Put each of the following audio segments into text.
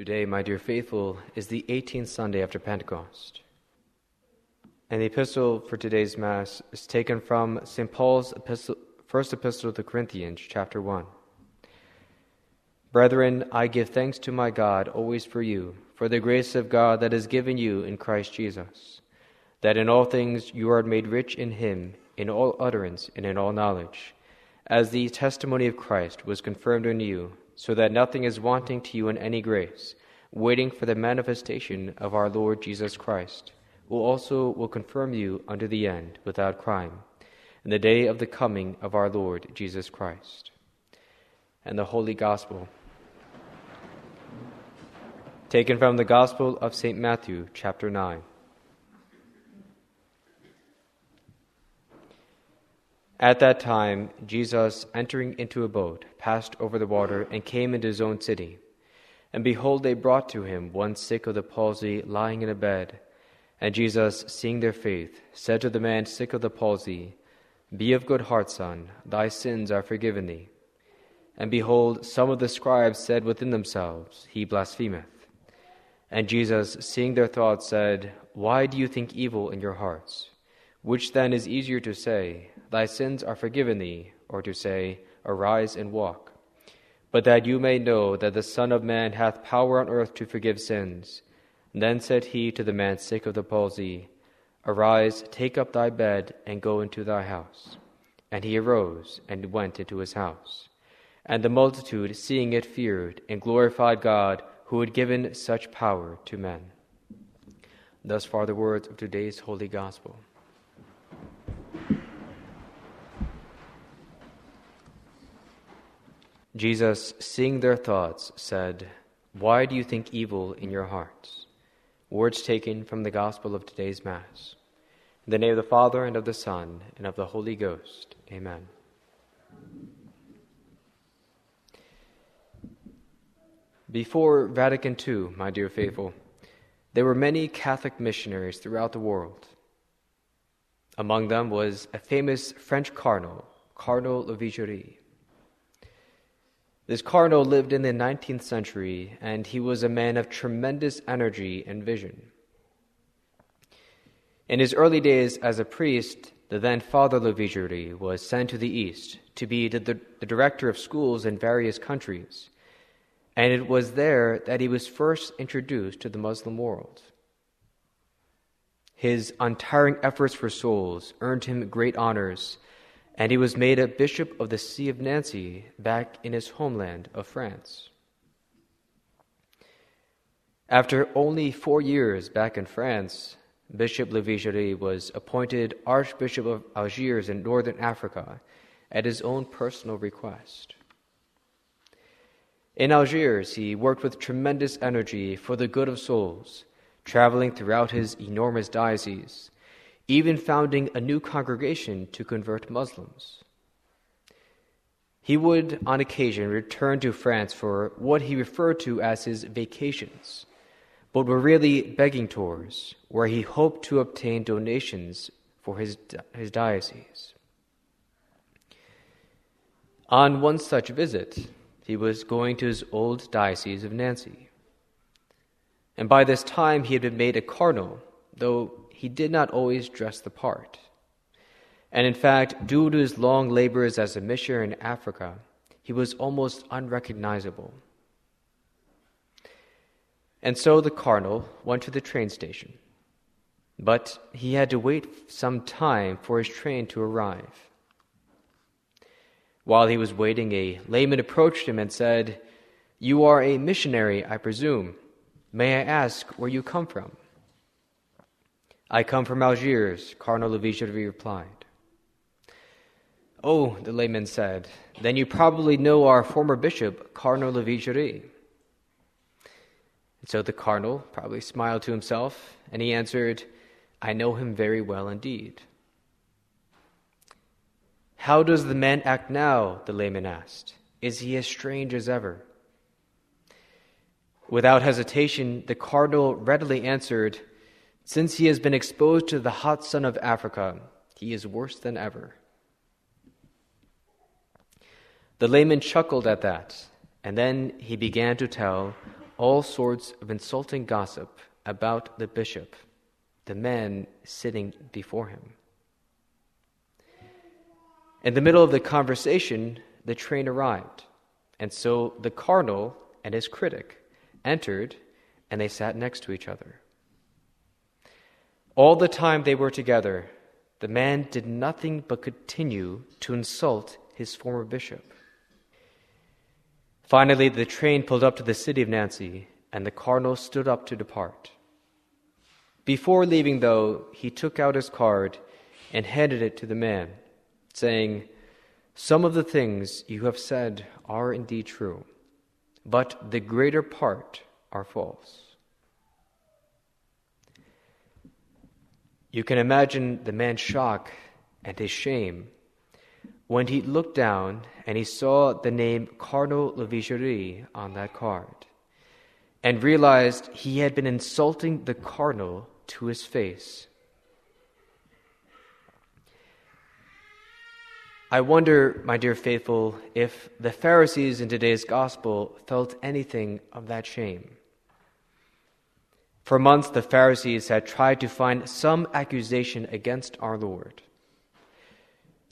Today, my dear faithful, is the 18th Sunday after Pentecost. And the epistle for today's Mass is taken from St. Paul's epistle, first epistle to the Corinthians, chapter 1. Brethren, I give thanks to my God always for you, for the grace of God that is given you in Christ Jesus, that in all things you are made rich in him, in all utterance and in all knowledge, as the testimony of Christ was confirmed in you so that nothing is wanting to you in any grace, waiting for the manifestation of our Lord Jesus Christ, who also will confirm you unto the end without crime, in the day of the coming of our Lord Jesus Christ. And the Holy Gospel, taken from the Gospel of St. Matthew, chapter 9. At that time, Jesus, entering into a boat, passed over the water and came into his own city. And behold, they brought to him one sick of the palsy, lying in a bed. And Jesus, seeing their faith, said to the man sick of the palsy, Be of good heart, son, thy sins are forgiven thee. And behold, some of the scribes said within themselves, He blasphemeth. And Jesus, seeing their thoughts, said, Why do you think evil in your hearts? Which then is easier to say, Thy sins are forgiven thee, or to say, Arise and walk. But that you may know that the Son of Man hath power on earth to forgive sins. then said he to the man sick of the palsy, Arise, take up thy bed, and go into thy house. And he arose and went into his house. And the multitude, seeing it, feared, and glorified God, who had given such power to men. Thus far the words of today's holy gospel. Jesus, seeing their thoughts, said, Why do you think evil in your hearts? Words taken from the Gospel of today's Mass. In the name of the Father, and of the Son, and of the Holy Ghost. Amen. Before Vatican II, my dear faithful, there were many Catholic missionaries throughout the world. Among them was a famous French cardinal, Cardinal Vigerie. This cardinal lived in the 19th century, and he was a man of tremendous energy and vision. In his early days as a priest, the then Father Vigerie was sent to the East to be the, the, the director of schools in various countries, and it was there that he was first introduced to the Muslim world. His untiring efforts for souls earned him great honors and he was made a bishop of the See of Nancy back in his homeland of France. After only four years back in France, Bishop Lavigerie was appointed Archbishop of Algiers in northern Africa at his own personal request. In Algiers, he worked with tremendous energy for the good of souls, traveling throughout his enormous diocese even founding a new congregation to convert Muslims. He would, on occasion, return to France for what he referred to as his vacations, but were really begging tours where he hoped to obtain donations for his, his diocese. On one such visit, he was going to his old diocese of Nancy. And by this time, he had been made a cardinal, though he did not always dress the part. And in fact, due to his long labors as a missionary in Africa, he was almost unrecognizable. And so the cardinal went to the train station. But he had to wait some time for his train to arrive. While he was waiting, a layman approached him and said, You are a missionary, I presume. May I ask where you come from? I come from Algiers, Cardinal Lavigerie replied. Oh, the layman said, then you probably know our former bishop, Cardinal Lavigerie. And so the cardinal probably smiled to himself, and he answered, I know him very well indeed. How does the man act now? the layman asked. Is he as strange as ever? Without hesitation, the cardinal readily answered, since he has been exposed to the hot sun of Africa, he is worse than ever. The layman chuckled at that, and then he began to tell all sorts of insulting gossip about the bishop, the man sitting before him. In the middle of the conversation, the train arrived, and so the cardinal and his critic entered, and they sat next to each other. All the time they were together, the man did nothing but continue to insult his former bishop. Finally, the train pulled up to the city of Nancy, and the cardinal stood up to depart. Before leaving, though, he took out his card and handed it to the man, saying, Some of the things you have said are indeed true, but the greater part are false. You can imagine the man's shock and his shame when he looked down and he saw the name Cardinal Lavigerie on that card and realized he had been insulting the cardinal to his face. I wonder, my dear faithful, if the Pharisees in today's gospel felt anything of that shame. For months, the Pharisees had tried to find some accusation against our Lord.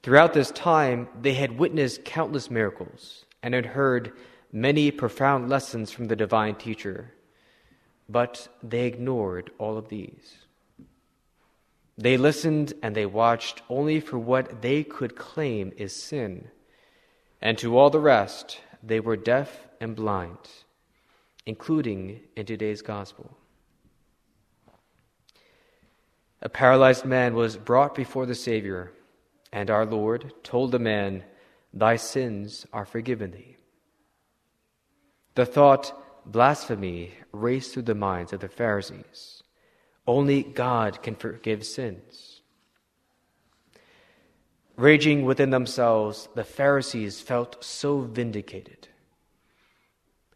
Throughout this time, they had witnessed countless miracles and had heard many profound lessons from the divine teacher, but they ignored all of these. They listened and they watched only for what they could claim is sin, and to all the rest, they were deaf and blind, including in today's gospel. A paralyzed man was brought before the Savior, and our Lord told the man, Thy sins are forgiven thee. The thought, blasphemy, raced through the minds of the Pharisees. Only God can forgive sins. Raging within themselves, the Pharisees felt so vindicated.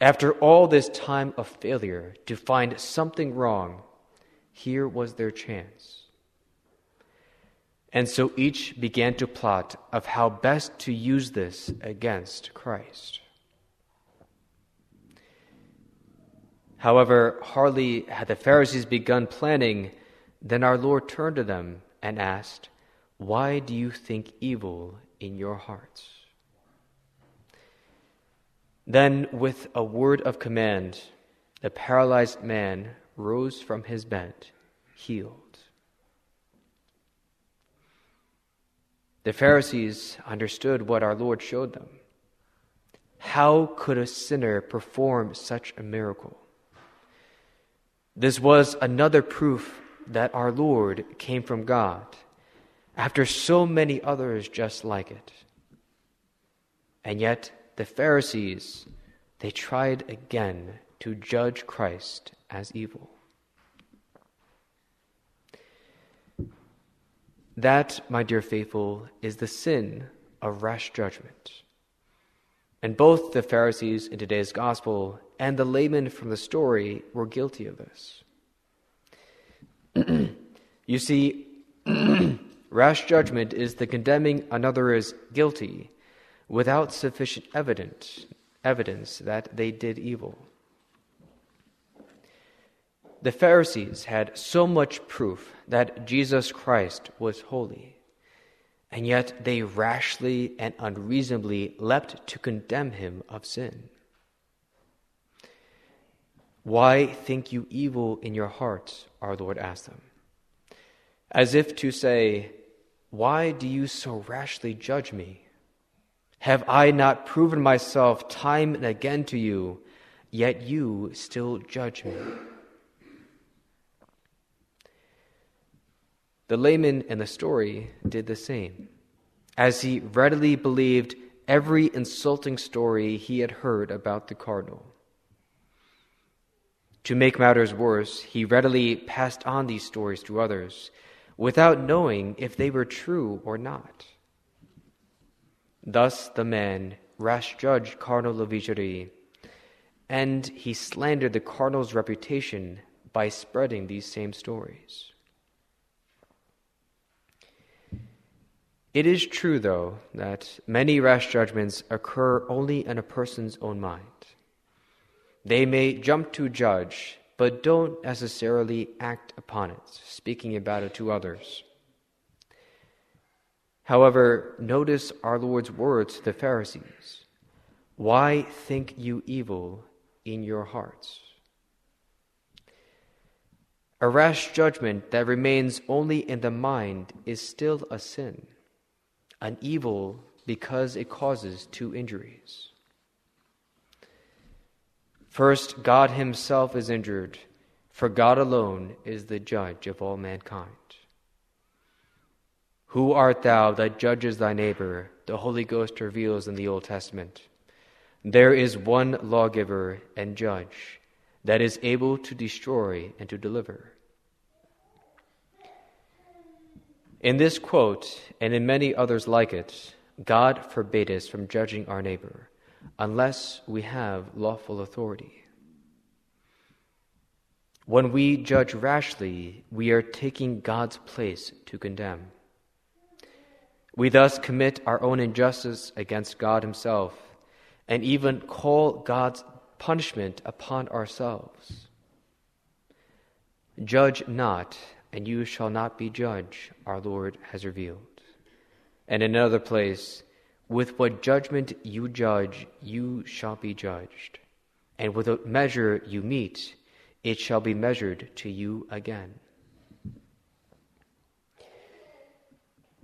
After all this time of failure to find something wrong, here was their chance. And so each began to plot of how best to use this against Christ. However, hardly had the Pharisees begun planning than our Lord turned to them and asked, Why do you think evil in your hearts? Then, with a word of command, the paralyzed man rose from his bed, healed. The Pharisees understood what our Lord showed them. How could a sinner perform such a miracle? This was another proof that our Lord came from God after so many others just like it. And yet, the Pharisees, they tried again to judge Christ as evil. That, my dear faithful, is the sin of rash judgment. And both the Pharisees in today's gospel and the layman from the story were guilty of this. you see, rash judgment is the condemning another as guilty without sufficient evidence, evidence that they did evil. The Pharisees had so much proof that Jesus Christ was holy, and yet they rashly and unreasonably leapt to condemn him of sin. Why think you evil in your hearts? Our Lord asked them. As if to say, Why do you so rashly judge me? Have I not proven myself time and again to you, yet you still judge me? The layman in the story did the same, as he readily believed every insulting story he had heard about the cardinal. To make matters worse, he readily passed on these stories to others without knowing if they were true or not. Thus the man rash judged Cardinal Lavigerie, and he slandered the cardinal's reputation by spreading these same stories. It is true, though, that many rash judgments occur only in a person's own mind. They may jump to judge, but don't necessarily act upon it, speaking about it to others. However, notice our Lord's words to the Pharisees Why think you evil in your hearts? A rash judgment that remains only in the mind is still a sin, an evil because it causes two injuries. First, God Himself is injured, for God alone is the judge of all mankind. Who art thou that judges thy neighbor? The Holy Ghost reveals in the Old Testament. There is one lawgiver and judge that is able to destroy and to deliver. In this quote, and in many others like it, God forbade us from judging our neighbor unless we have lawful authority. When we judge rashly, we are taking God's place to condemn. We thus commit our own injustice against God Himself and even call God's punishment upon ourselves. Judge not, and you shall not be judged, our Lord has revealed. And in another place, with what judgment you judge, you shall be judged. And with what measure you mete, it shall be measured to you again.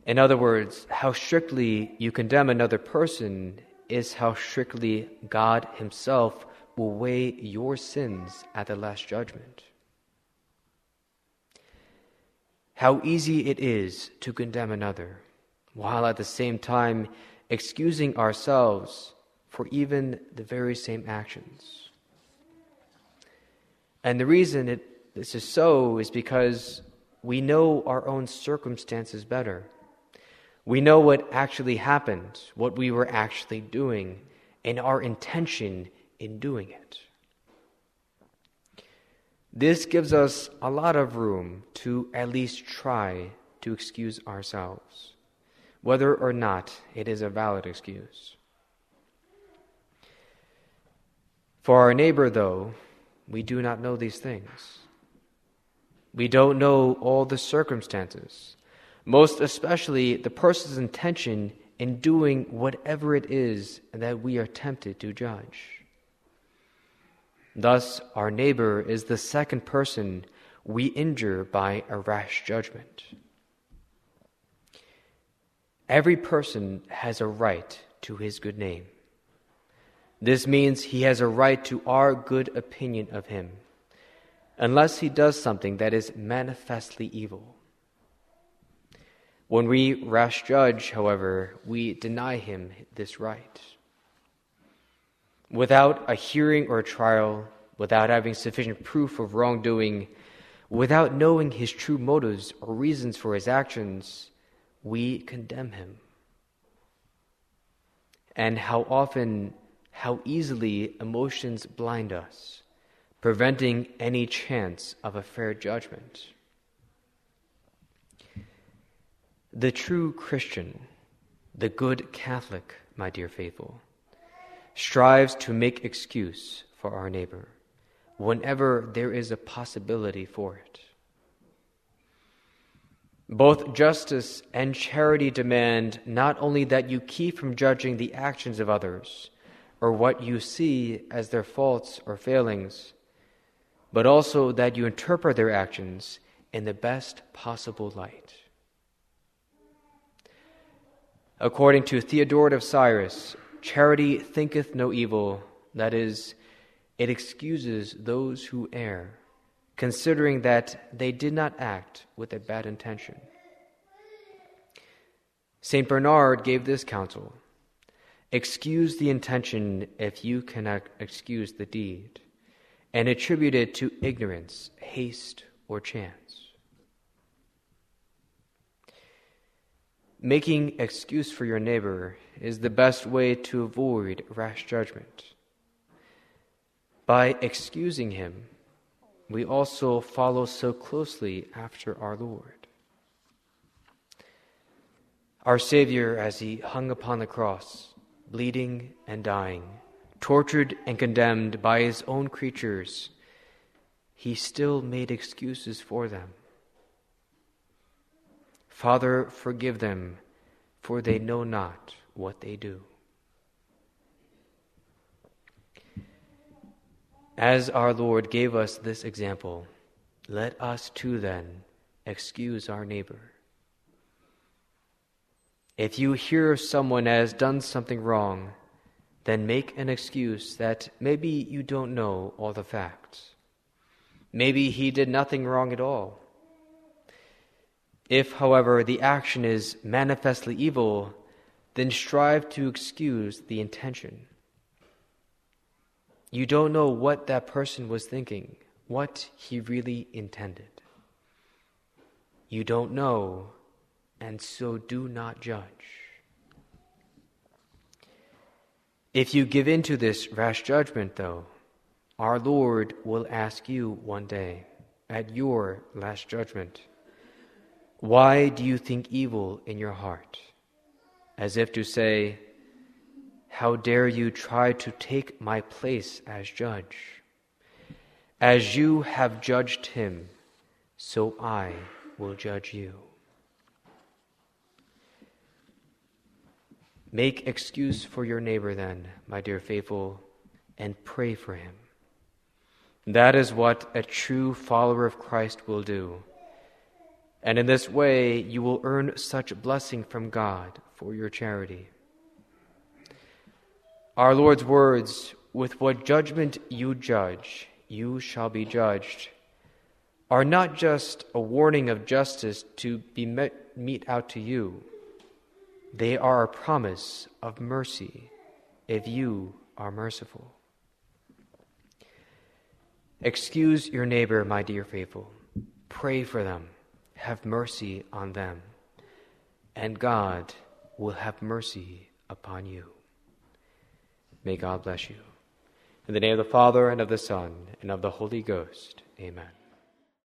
In other words, how strictly you condemn another person is how strictly God Himself will weigh your sins at the last judgment. How easy it is to condemn another, while at the same time excusing ourselves for even the very same actions. And the reason it, this is so is because we know our own circumstances better. We know what actually happened, what we were actually doing, and our intention in doing it. This gives us a lot of room to at least try to excuse ourselves whether or not it is a valid excuse. For our neighbor, though, we do not know these things. We don't know all the circumstances, most especially the person's intention in doing whatever it is that we are tempted to judge. Thus, our neighbor is the second person we injure by a rash judgment. Every person has a right to his good name. This means he has a right to our good opinion of him, unless he does something that is manifestly evil. When we rash judge, however, we deny him this right. Without a hearing or a trial, without having sufficient proof of wrongdoing, without knowing his true motives or reasons for his actions, we condemn him. And how often, how easily emotions blind us, preventing any chance of a fair judgment. The true Christian, the good Catholic, my dear faithful, strives to make excuse for our neighbor whenever there is a possibility for it. Both justice and charity demand not only that you keep from judging the actions of others or what you see as their faults or failings, but also that you interpret their actions in the best possible light. According to Theodoret of Cyrus, charity thinketh no evil, that is, it excuses those who err considering that they did not act with a bad intention. St. Bernard gave this counsel Excuse the intention if you cannot excuse the deed, and attribute it to ignorance, haste, or chance. Making excuse for your neighbor is the best way to avoid rash judgment. By excusing him, we also follow so closely after our Lord. Our Savior, as he hung upon the cross, bleeding and dying, tortured and condemned by his own creatures, he still made excuses for them. Father, forgive them, for they know not what they do. As our Lord gave us this example, let us too then excuse our neighbor. If you hear someone has done something wrong, then make an excuse that maybe you don't know all the facts. Maybe he did nothing wrong at all. If, however, the action is manifestly evil, then strive to excuse the intention. You don't know what that person was thinking, what he really intended. You don't know, and so do not judge. If you give in to this rash judgment, though, our Lord will ask you one day at your last judgment, Why do you think evil in your heart? As if to say, How dare you try to take my place as judge? As you have judged him, so I will judge you. Make excuse for your neighbor, then, my dear faithful, and pray for him. That is what a true follower of Christ will do. And in this way, you will earn such blessing from God for your charity. Our Lord's words, with what judgment you judge, you shall be judged, are not just a warning of justice to be met, mete out to you they are a promise of mercy if you are merciful. Excuse your neighbor, my dear faithful. Pray for them. Have mercy on them. And God will have mercy upon you. May God bless you. In the name of the Father, and of the Son, and of the Holy Ghost. Amen.